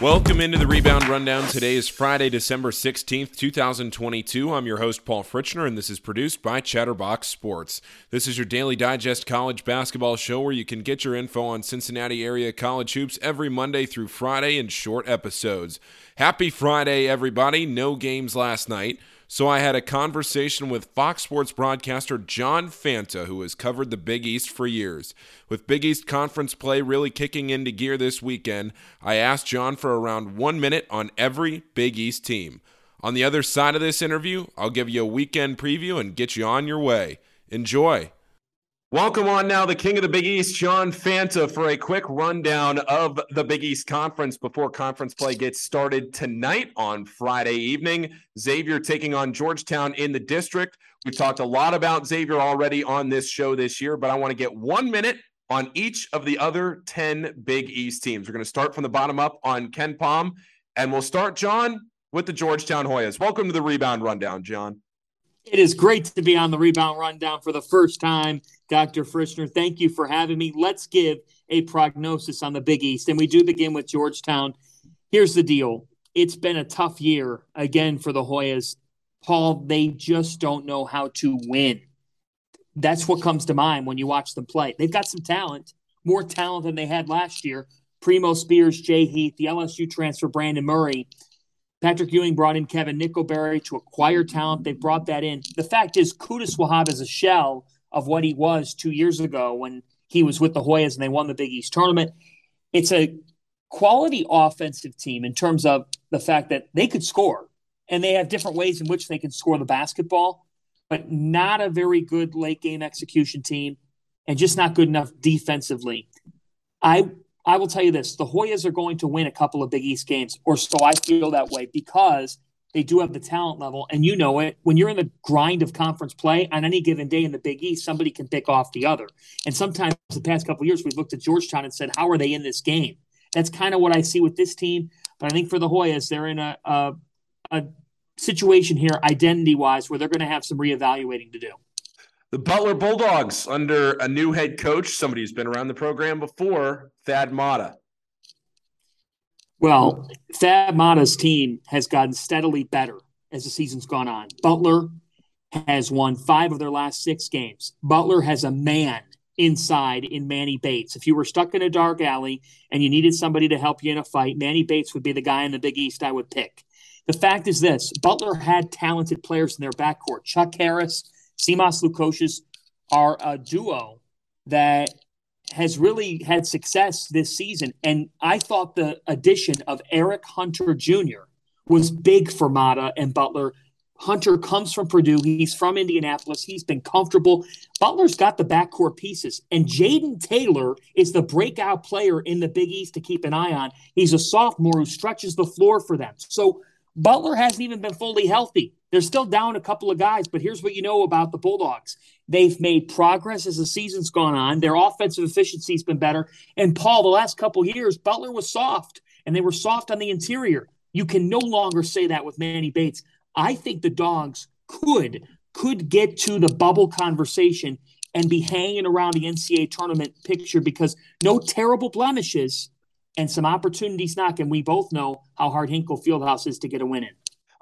Welcome into the Rebound Rundown. Today is Friday, December 16th, 2022. I'm your host, Paul Fritchner, and this is produced by Chatterbox Sports. This is your daily digest college basketball show where you can get your info on Cincinnati area college hoops every Monday through Friday in short episodes. Happy Friday, everybody. No games last night. So I had a conversation with Fox Sports broadcaster John Fanta, who has covered the Big East for years. With Big East Conference play really kicking into gear this weekend, I asked John for around one minute on every Big East team. On the other side of this interview, I'll give you a weekend preview and get you on your way. Enjoy. Welcome on now, the king of the Big East, John Fanta, for a quick rundown of the Big East Conference before conference play gets started tonight on Friday evening. Xavier taking on Georgetown in the district. We've talked a lot about Xavier already on this show this year, but I want to get one minute on each of the other 10 Big East teams. We're going to start from the bottom up on KenPom, and we'll start, John, with the Georgetown Hoyas. Welcome to the rebound rundown, John. It is great to be on the rebound rundown for the first time. Dr. Fritchner, thank you for having me. Let's give a prognosis on the Big East. And we do begin with Georgetown. Here's the deal it's been a tough year again for the Hoyas. Paul, they just don't know how to win. That's what comes to mind when you watch them play. They've got some talent, more talent than they had last year. Primo Spears, Jay Heath, the LSU transfer, Brandon Murray. Patrick Ewing brought in Kevin Nickelberry to acquire talent. They brought that in. The fact is, Qudus Wahab is a shell of what he was two years ago when he was with the Hoyas and they won the Big East tournament. It's a quality offensive team in terms of the fact that they could score and they have different ways in which they can score the basketball, but not a very good late game execution team and just not good enough defensively. I I will tell you this the Hoyas are going to win a couple of Big East games, or so I feel that way, because they do have the talent level. And you know it. When you're in the grind of conference play on any given day in the Big East, somebody can pick off the other. And sometimes the past couple years, we've looked at Georgetown and said, how are they in this game? That's kind of what I see with this team. But I think for the Hoyas, they're in a, a, a situation here, identity wise, where they're going to have some reevaluating to do. The Butler Bulldogs under a new head coach, somebody who's been around the program before, Thad Matta. Well, Thad Matta's team has gotten steadily better as the season's gone on. Butler has won five of their last six games. Butler has a man inside in Manny Bates. If you were stuck in a dark alley and you needed somebody to help you in a fight, Manny Bates would be the guy in the Big East I would pick. The fact is this Butler had talented players in their backcourt. Chuck Harris, Simas Lukosius are a duo that has really had success this season. And I thought the addition of Eric Hunter Jr. was big for Matta and Butler. Hunter comes from Purdue. He's from Indianapolis. He's been comfortable. Butler's got the backcourt pieces. And Jayden Taylor is the breakout player in the Big East to keep an eye on. He's a sophomore who stretches the floor for them. So Butler hasn't even been fully healthy. They're still down a couple of guys, but here's what you know about the Bulldogs. They've made progress as the season's gone on. Their offensive efficiency's been better. And Paul, the last couple years, Butler was soft, and they were soft on the interior. You can no longer say that with Manny Bates. I think the dogs could could get to the bubble conversation and be hanging around the NCAA tournament picture because no terrible blemishes and some opportunities knocking. We both know how hard Hinkle Fieldhouse is to get a win in.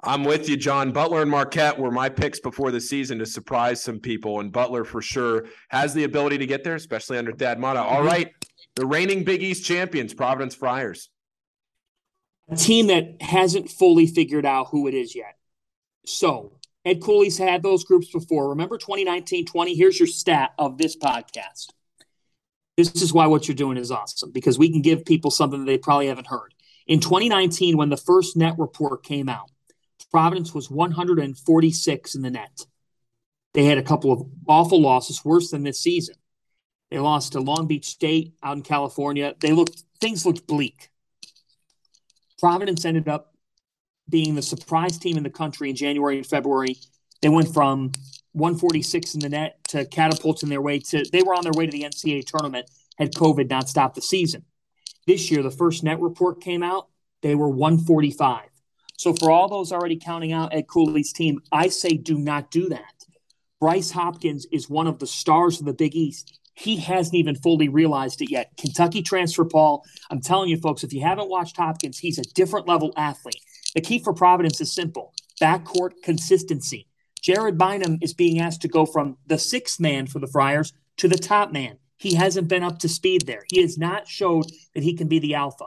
I'm with you, John. Butler and Marquette were my picks before the season to surprise some people, and Butler for sure has the ability to get there, especially under Thad Matta. All mm-hmm. the reigning Big East champions, Providence Friars. A team that hasn't fully figured out who it is yet. So, Ed Cooley's had those groups before. Remember 2019 20? Here's your stat of this podcast. This is why what you're doing is awesome because we can give people something that they probably haven't heard. In 2019, when the first net report came out, Providence was 146 in the net. They had a couple of awful losses, worse than this season. They lost to Long Beach State out in California. They looked things looked bleak. Providence ended up being the surprise team in the country in January and February. They went from 146 in the net to catapulting their way to they were on their way to the NCAA tournament had COVID not stopped the season. This year, the first net report came out, they were 145. So for all those already counting out Ed Cooley's team, I say do not do that. Bryce Hopkins is one of the stars of the Big East. he hasn't even fully realized it yet. Kentucky transfer Paul. I'm telling you, folks, if you haven't watched Hopkins, he's a different level athlete. The key for Providence is simple backcourt consistency. Jared Bynum is being asked to go from the sixth man for the Friars to the top man. He hasn't been up to speed there. He has not showed that he can be the alpha.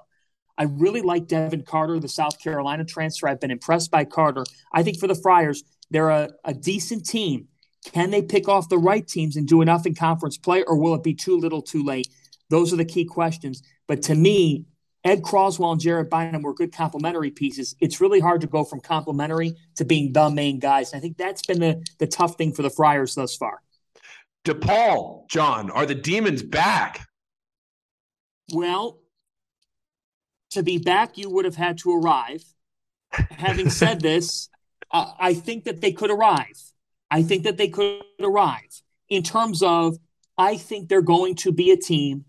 I really like Devin Carter, the South Carolina transfer. I've been impressed by Carter. I think for the Friars, they're a, a decent team. Can they pick off the right teams and do enough in conference play, or will it be too little too late? Those are the key questions. But to me, Ed Croswell and Jared Bynum were good complementary pieces. It's really hard to go from complementary to being the main guys. And I think that's been the, the tough thing for the Friars thus far. DePaul, John, are the demons back? Well, to be back, you would have had to arrive. Having said this, uh, I think that they could arrive. I think that they could arrive in terms of I think they're going to be a team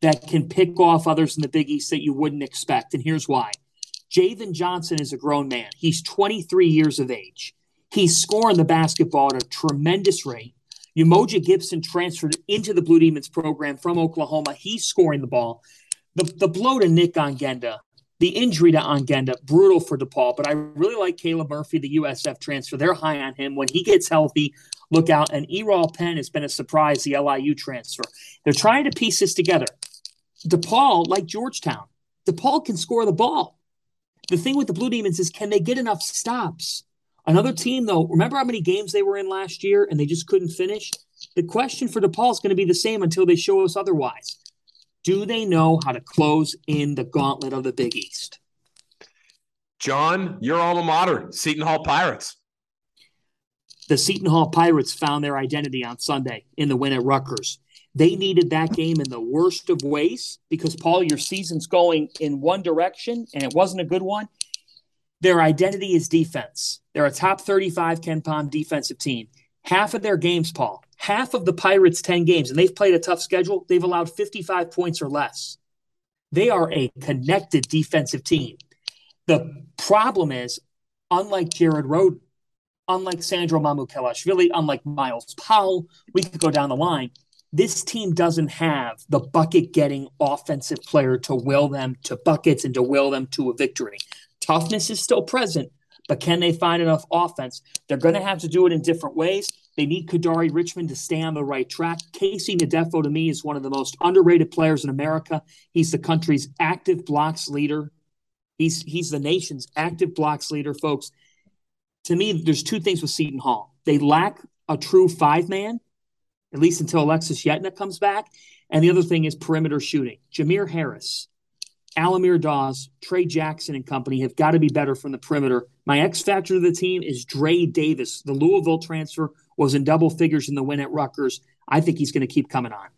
that can pick off others in the Big East that you wouldn't expect. And here's why. Javan Johnson is a grown man. He's 23 years of age. He's scoring the basketball at a tremendous rate. Umoja Gibson transferred into the Blue Demons program from Oklahoma. He's scoring the ball. The, the blow to Nick Ongenda the injury to Ongenda, brutal for DePaul, but I really like Caleb Murphy, the USF transfer. They're high on him. When he gets healthy, look out. And Eral Penn has been a surprise, the LIU transfer. They're trying to piece this together. DePaul, like Georgetown, DePaul can score the ball. The thing with the Blue Demons is can they get enough stops? Another team, though, remember how many games they were in last year and they just couldn't finish? The question for DePaul is going to be the same until they show us otherwise. Do they know how to close in the gauntlet of the Big East? John, your alma mater, Seton Hall Pirates. The Seton Hall Pirates found their identity on Sunday in the win at Rutgers. They needed that game in the worst of ways because, Paul, your season's going in one direction and it wasn't a good one. Their identity is defense. They're a top 35 KenPom defensive team. Half of their games, Paul, half of the Pirates' 10 games, and they've played a tough schedule, they've allowed 55 points or less. They are a connected defensive team. The problem is, unlike Jared Rhoden, unlike Sandro Mamukelashvili, unlike Myles Powell, we could go down the line. This team doesn't have the bucket getting offensive player to will them to buckets and to will them to a victory. Toughness is still present, but can they find enough offense? They're going to have to do it in different ways. They need Kadary Richmond to stay on the right track. KC Ndefo, to me, is one of the most underrated players in America. He's the country's active blocks leader. He's he's the nation's active blocks leader, folks. To me, there's two things with Seton Hall. They lack a true five man, at least until Alexis Yetna comes back. And the other thing is perimeter shooting. Jamir Harris, Al-Amir Dawes, Tray Jackson, and company have got to be better from the perimeter. My X factor of the team is Dre Davis. The Louisville transfer was in double figures in the win at Rutgers. I think he's going to keep coming on.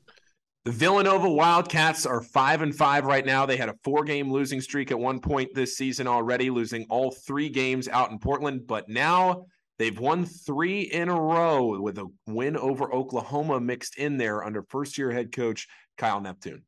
The Villanova Wildcats are five and five right now. They had a four game losing streak at one point this season already, losing all three games out in Portland. But now they've won three in a row with a win over Oklahoma mixed in there under first year head coach Kyle Neptune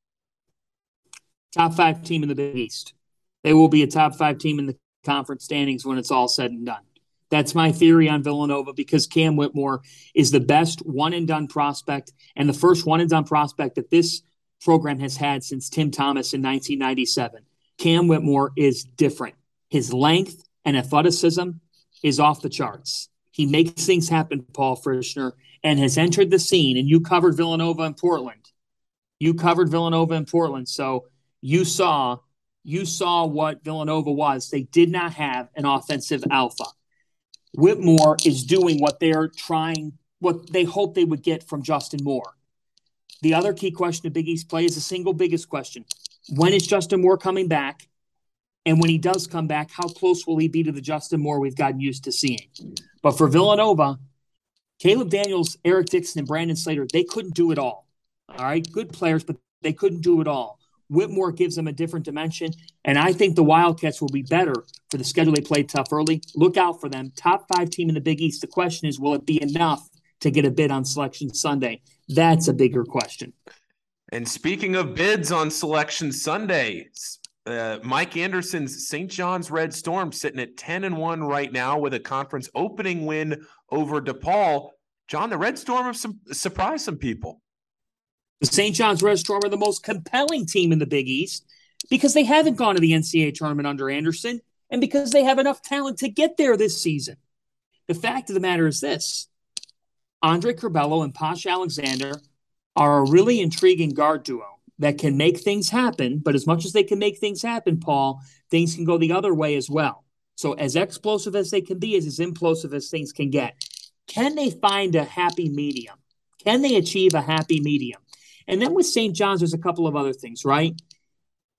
top five team in the Big East. They will be a top five team in the conference standings when it's all said and done. That's my theory on Villanova because Cam Whitmore is the best one and done prospect and the first one and done prospect that this program has had since Tim Thomas in 1997. Cam Whitmore is different. His length and athleticism is off the charts. He makes things happen, Paul Fritchner, and has entered the scene. And you covered Villanova in Portland. You covered Villanova in Portland. So you saw you saw what Villanova was. They did not have an offensive alpha. Whitmore is doing what they're trying, what they hope they would get from Justin Moore. The other key question of Big East play is the single biggest question. When is Justin Moore coming back? And when he does come back, how close will he be to the Justin Moore we've gotten used to seeing? But for Villanova, Caleb Daniels, Eric Dixon, and Brandon Slater, they couldn't do it all. All right, good players, but they couldn't do it all. Whitmore gives them a different dimension. And I think the Wildcats will be better for the schedule they played tough early. Look out for them. Top five team in the Big East. The question is, will it be enough to get a bid on Selection Sunday? That's a bigger question. And speaking of bids on Selection Sunday, uh, Mike Anderson's St. John's Red Storm sitting at 10 and 1 right now with a conference opening win over DePaul. John, the Red Storm have some, surprised some people. The St. John's Red Storm are the most compelling team in the Big East because they haven't gone to the NCAA tournament under Anderson and because they have enough talent to get there this season. The fact of the matter is this Andre Curbelo and Posh Alexander are a really intriguing guard duo that can make things happen. But as much as they can make things happen, Paul, things can go the other way as well. So, as explosive as they can be, is as implosive as things can get. Can they find a happy medium? Can they achieve a happy medium? And then with St. John's, there's a couple of other things, right?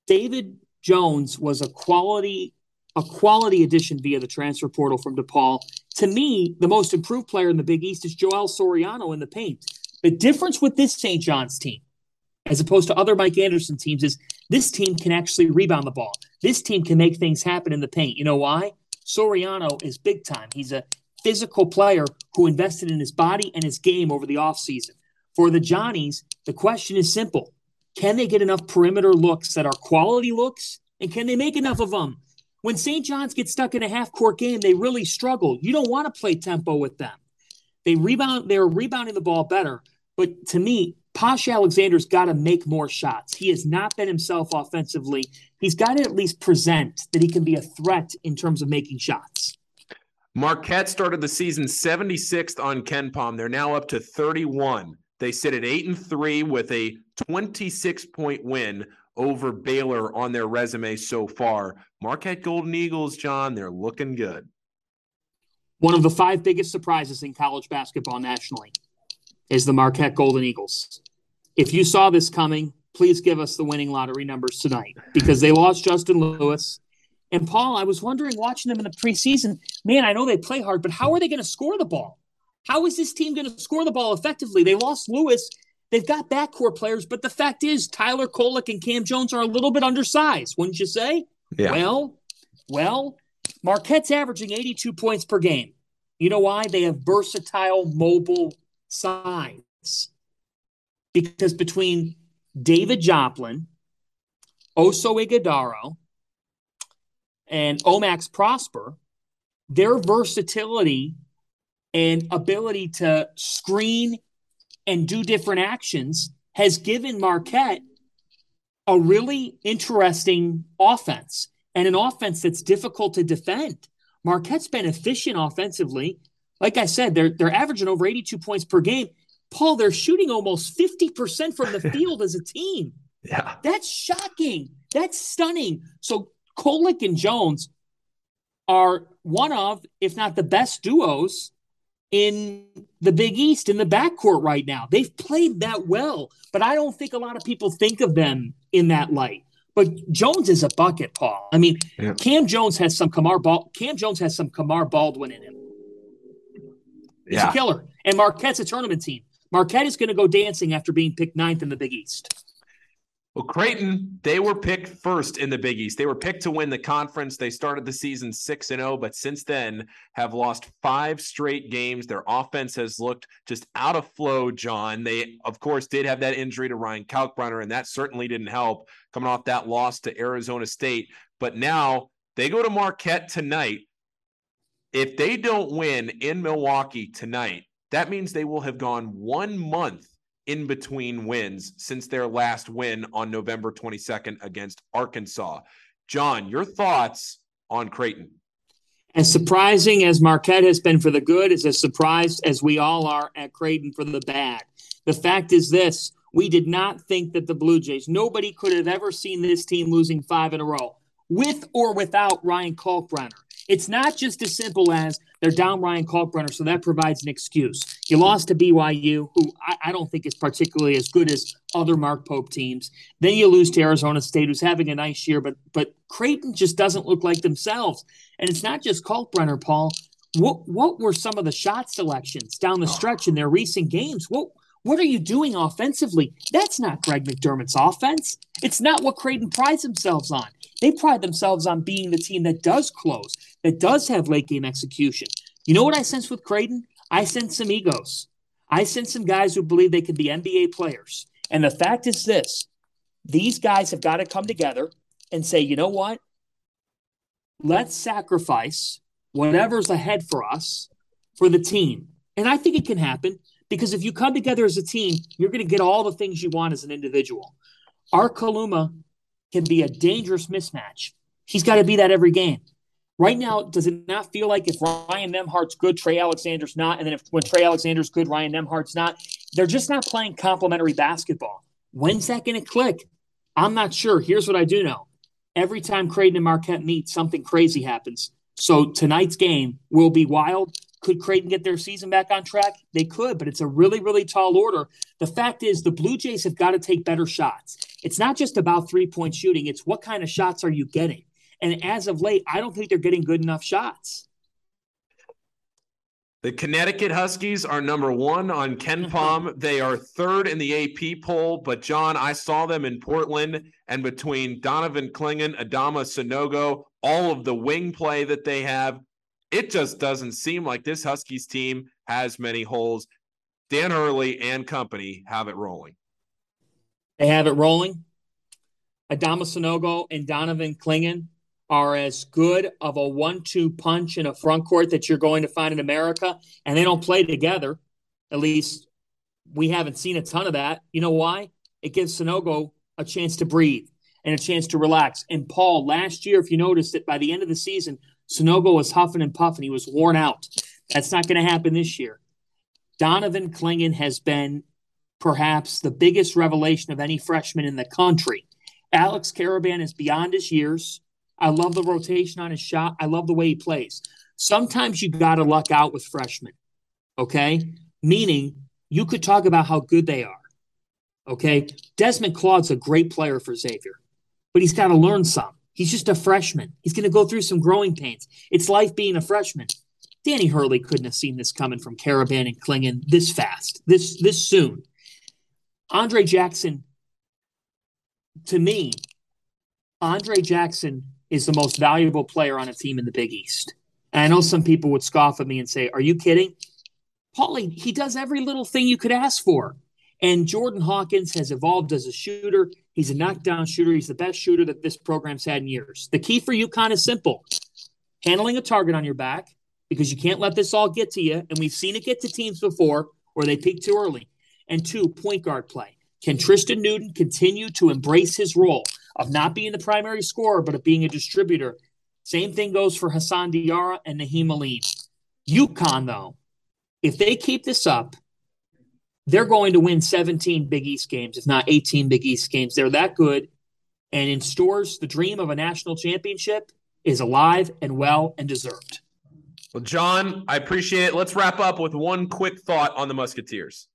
David Jones was a quality a quality addition via the transfer portal from DePaul. To me, the most improved player in the Big East is Joel Soriano in the paint. The difference with this St. John's team, as opposed to other Mike Anderson teams, is this team can actually rebound the ball. This team can make things happen in the paint. You know why? Soriano is big time. He's a physical player who invested in his body and his game over the offseason. For the Johnnies, the question is simple Can they get enough perimeter looks that are quality looks? And can they make enough of them? When St. John's gets stuck in a half court game, they really struggle. You don't want to play tempo with them. They rebound, they're rebounding the ball better. But to me, Posh Alexander's got to make more shots. He has not been himself offensively. He's got to at least present that he can be a threat in terms of making shots. Marquette started the season 76th on KenPom. They're now up to 31. They sit at 8 and 3 with a 26 point win over Baylor on their resume so far. Marquette Golden Eagles, John, they're looking good. One of the five biggest surprises in college basketball nationally is the Marquette Golden Eagles. If you saw this coming, please give us the winning lottery numbers tonight because they lost Justin Lewis. And Paul, I was wondering watching them in the preseason, man, I know they play hard, but how are they going to score the ball? How is this team going to score the ball effectively? They lost Lewis. They've got backcourt players, but the fact is, Tyler Kolek and Cam Jones are a little bit undersized, wouldn't you say? Yeah. Well, well, Marquette's averaging 82 points per game. You know why? They have versatile mobile size. Because between David Joplin, Oso Ighodaro, and O-Max Prosper, their versatility and ability to screen and do different actions has given Marquette a really interesting offense and an offense that's difficult to defend. Marquette's been efficient offensively. Like I said, they're they're averaging over 82 points per game. Paul, they're shooting almost 50% from the field as a team. Yeah. That's shocking. That's stunning. So Kolek and Jones are one of, if not the best duos in the Big East in the backcourt right now. They've played that well, but I don't think a lot of people think of them in that light. But Jones is a bucket, Paul. I mean, yeah. Cam Jones has some Kamar Bal- Cam Jones has some Kamar Baldwin in him. He's yeah. a killer. And Marquette's a tournament team. Marquette is going to go dancing after being picked ninth in the Big East. Well, Creighton, they were picked first in the Big East. They were picked to win the conference. They started the season 6 and 0, but since then have lost 5 straight games. Their offense has looked just out of flow, John. They of course did have that injury to Ryan Kalkbrenner and that certainly didn't help coming off that loss to Arizona State. But now they go to Marquette tonight. If they don't win in Milwaukee tonight, that means they will have gone 1 month in between wins since their last win on November 22nd against Arkansas. John, your thoughts on Creighton? As surprising as Marquette has been for the good, is as surprised as we all are at Creighton for the bad. The fact is this we did not think that the Blue Jays, nobody could have ever seen this team losing five in a row, with or without Ryan Kalkbrenner. It's not just as simple as they're down Ryan Kalkbrenner, so that provides an excuse. You lost to BYU, who I, I, don't think is particularly as good as other Mark Pope teams. Then you lose to Arizona State, who's having a nice year, but but Creighton just doesn't look like themselves. And it's not just Kalkbrenner, Paul. What what were some of the shot selections down the oh. stretch in their recent games? What what are you doing offensively? That's not Greg McDermott's offense. It's not what Creighton prides themselves on. They pride themselves on being the team that does close, that does have late game execution. You know what I sense with Creighton? I sense some egos. I sense some guys who believe they can be NBA players. And the fact is this these guys have got to come together and say, you know what? Let's sacrifice whatever's ahead for us for the team. And I think it can happen Because if you come together as a team, you're going to get all the things you want as an individual. Arthur Kaluma can be a dangerous mismatch. He's got to be that every game. Right now, does it not feel like if Ryan Nembhard's good, Trey Alexander's not, and then if when Trey Alexander's good, Ryan Nembhard's not? They're just not playing complementary basketball. When's that going to click? I'm not sure. Here's what I do know. Every time Creighton and Marquette meet, something crazy happens. So tonight's game will be wild. Could Creighton get their season back on track? They could, but it's a really, really tall order. The fact is, the Blue Jays have got to take better shots. It's not just about three point shooting, it's what kind of shots are you getting? And as of late, I don't think they're getting good enough shots. The Connecticut Huskies are number one on KenPom. Mm-hmm. they are third in the AP poll. But, John, I saw them in Portland, and between Donovan Clingan, Adama Sanogo, all of the wing play that they have, it just doesn't seem like this Huskies team has many holes. Dan Hurley and company have it rolling. They have it rolling. Adama Sanogo and Donovan Clingan are as good of a one-two punch in a front court that you're going to find in America, and they don't play together. At least we haven't seen a ton of that. You know why? It gives Sanogo a chance to breathe and a chance to relax. And Paul, last year, if you noticed it, by the end of the season, Sanogo was huffing and puffing. He was worn out. That's not going to happen this year. Donovan Clingan has been perhaps the biggest revelation of any freshman in the country. Alex Karaban is beyond his years. I love the rotation on his shot. I love the way he plays. Sometimes you got to luck out with freshmen, okay? Meaning you could talk about how good they are, okay? Desmond Claude's a great player for Xavier, but he's got to learn some. He's just a freshman. He's going to go through some growing pains. It's life being a freshman. Danny Hurley couldn't have seen this coming from Karaban and Clingan this fast, this this soon. Andre Jackson, to me, Andre Jackson is the most valuable player on a team in the Big East. And I know some people would scoff at me and say, Are you kidding? Paulie, he does every little thing you could ask for. And Jordan Hawkins has evolved as a shooter. He's a knockdown shooter. He's the best shooter that this program's had in years. The key for UConn is simple handling a target on your back because you can't let this all get to you. And we've seen it get to teams before where they peak too early. And two, point guard play. Can Tristen Newton continue to embrace his role? of not being the primary scorer, but of being a distributor. Same thing goes for Hassan Diarra and Nahiem Alleyne. UConn, though, if they keep this up, they're going to win 17 Big East games, if not 18 Big East games. They're that good. And in Storrs, the dream of a national championship is alive and well and deserved. Well, John, I appreciate it. Let's wrap up with one quick thought on the Musketeers.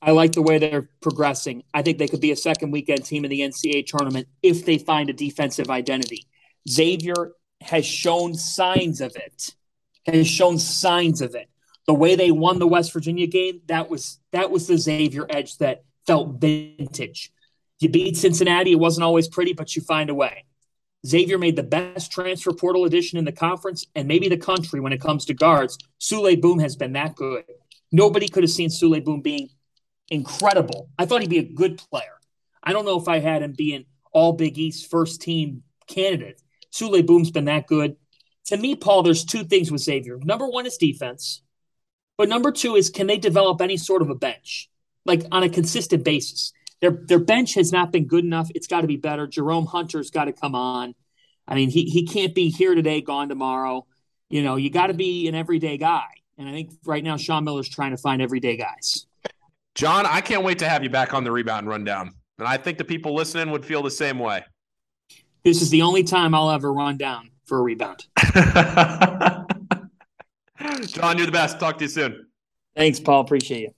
I like the way they're progressing. I think they could be a second weekend team in the NCAA tournament if they find a defensive identity. Xavier has shown signs of it. Has shown signs of it. The way they won the West Virginia game, that was that was the Xavier edge that felt vintage. You beat Cincinnati, it wasn't always pretty, but you find a way. Xavier made the best transfer portal addition in the conference and maybe the country when it comes to guards. Souley Boum has been that good. Nobody could have seen Souley Boum being incredible. I thought he'd be a good player. I don't know if I had him being all Big East first team candidate. Souley Boum's been that good. To me, Paul, there's two things with Xavier. Number one is defense, but number two is can they develop any sort of a bench, like on a consistent basis? Their their bench has not been good enough. It's got to be better. Jerome Hunter's got to come on. I mean, he he can't be here today, gone tomorrow. You know, you got to be an everyday guy. And I think right now Sean Miller's trying to find everyday guys. John, I can't wait to have you back on the rebound rundown. And I think the people listening would feel the same way. This is the only time I'll ever run down for a rebound. John, you're the best. Talk to you soon. Thanks, Paul. Appreciate you.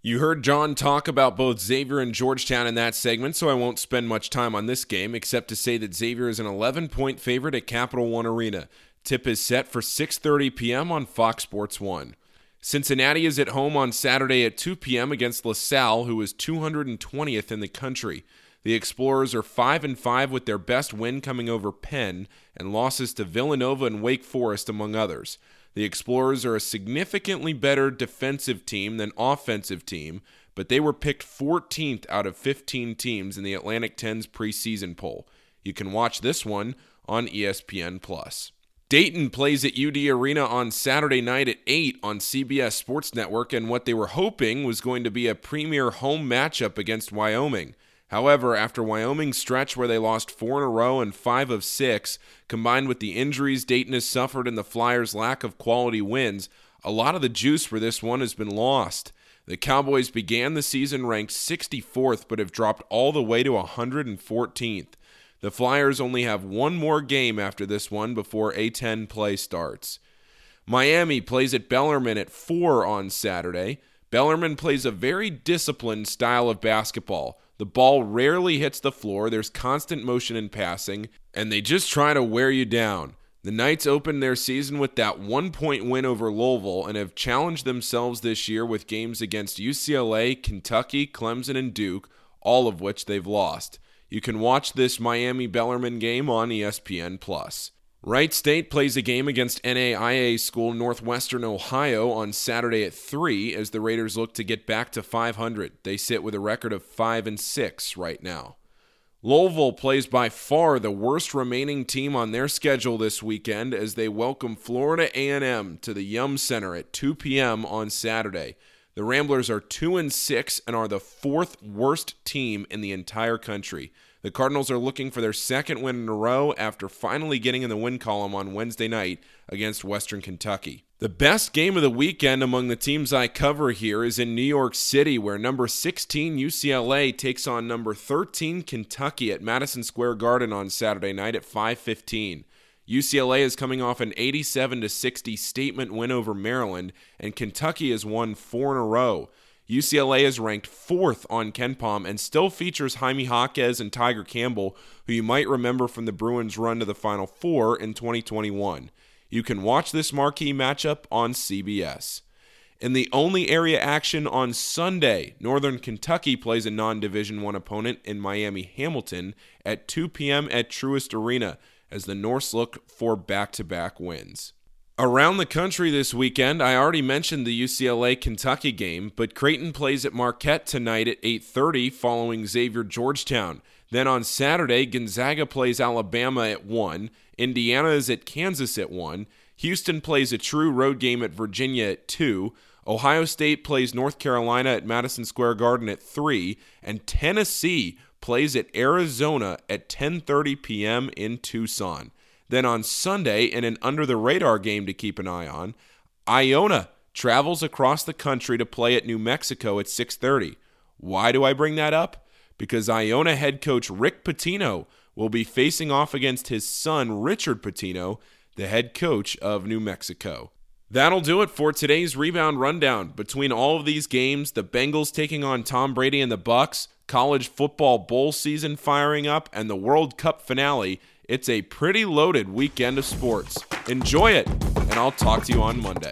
You heard John talk about both Xavier and Georgetown in that segment, so I won't spend much time on this game except to say that Xavier is an 11-point favorite at Capital One Arena. Tip is set for 6:30 p.m. on Fox Sports 1. Cincinnati is at home on Saturday at 2 p.m. against LaSalle, who is 220th in the country. The Explorers are 5 and 5 with their best win coming over Penn and losses to Villanova and Wake Forest among others. The Explorers are a significantly better defensive team than offensive team, but they were picked 14th out of 15 teams in the Atlantic 10's preseason poll. You can watch this one on ESPN Plus. Dayton plays at UD Arena on Saturday night at 8 on CBS Sports Network, and what they were hoping was going to be a premier home matchup against Wyoming. However, after Wyoming's stretch where they lost four in a row and five of six, combined with the injuries Dayton has suffered and the Flyers' lack of quality wins, a lot of the juice for this one has been lost. The Cowboys began the season ranked 64th, but have dropped all the way to 114th. The Flyers only have one more game after this one before A10 play starts. Miami plays at Bellarmine at 4 on Saturday. Bellarmine plays a very disciplined style of basketball. The ball rarely hits the floor, there's constant motion in passing, and they just try to wear you down. The Knights opened their season with that one point win over Louisville and have challenged themselves this year with games against UCLA, Kentucky, Clemson, and Duke, all of which they've lost. You can watch this Miami Bellarmine game on ESPN Plus. Wright State plays a game against NAIA school Northwestern Ohio on Saturday at 3 as the Raiders look to get back to 500. They sit with a record of 5 and 6 right now. Louisville plays by far the worst remaining team on their schedule this weekend as they welcome Florida A&M to the Yum Center at 2 p.m. on Saturday. The Ramblers are 2 and 6 and are the fourth worst team in the entire country. The Cardinals are looking for their second win in a row after finally getting in the win column on Wednesday night against Western Kentucky. The best game of the weekend among the teams I cover here is in New York City, where number 16 UCLA takes on number 13 Kentucky at Madison Square Garden on Saturday night at 5:15. UCLA is coming off an 87 to 60 statement win over Maryland, and Kentucky has won four in a row. UCLA is ranked fourth on KenPom and still features Jaime Jaquez and Tiger Campbell, who you might remember from the Bruins' run to the Final Four in 2021. You can watch this marquee matchup on CBS. In the only area action on Sunday, Northern Kentucky plays a non-Division 1 opponent in Miami Hamilton at 2 p.m. at Truist Arena as the Norse look for back to back wins. Around the country this weekend, I already mentioned the UCLA Kentucky game, but Creighton plays at Marquette tonight at 8:30 following Xavier Georgetown. Then on Saturday, Gonzaga plays Alabama at 1, Indiana is at Kansas at 1, Houston plays a true road game at Virginia at 2, Ohio State plays North Carolina at Madison Square Garden at 3, and Tennessee plays at Arizona at 10:30 p.m. in Tucson. Then on Sunday, in an under the radar game to keep an eye on, Iona travels across the country to play at New Mexico at 6:30. Why do I bring that up? Because Iona head coach Rick Pitino will be facing off against his son Richard Pitino, the head coach of New Mexico. That'll do it for today's rebound rundown. Between all of these games, the Bengals taking on Tom Brady and the Bucs, college football bowl season firing up, and the World Cup finale, it's a pretty loaded weekend of sports. Enjoy it, and I'll talk to you on Monday.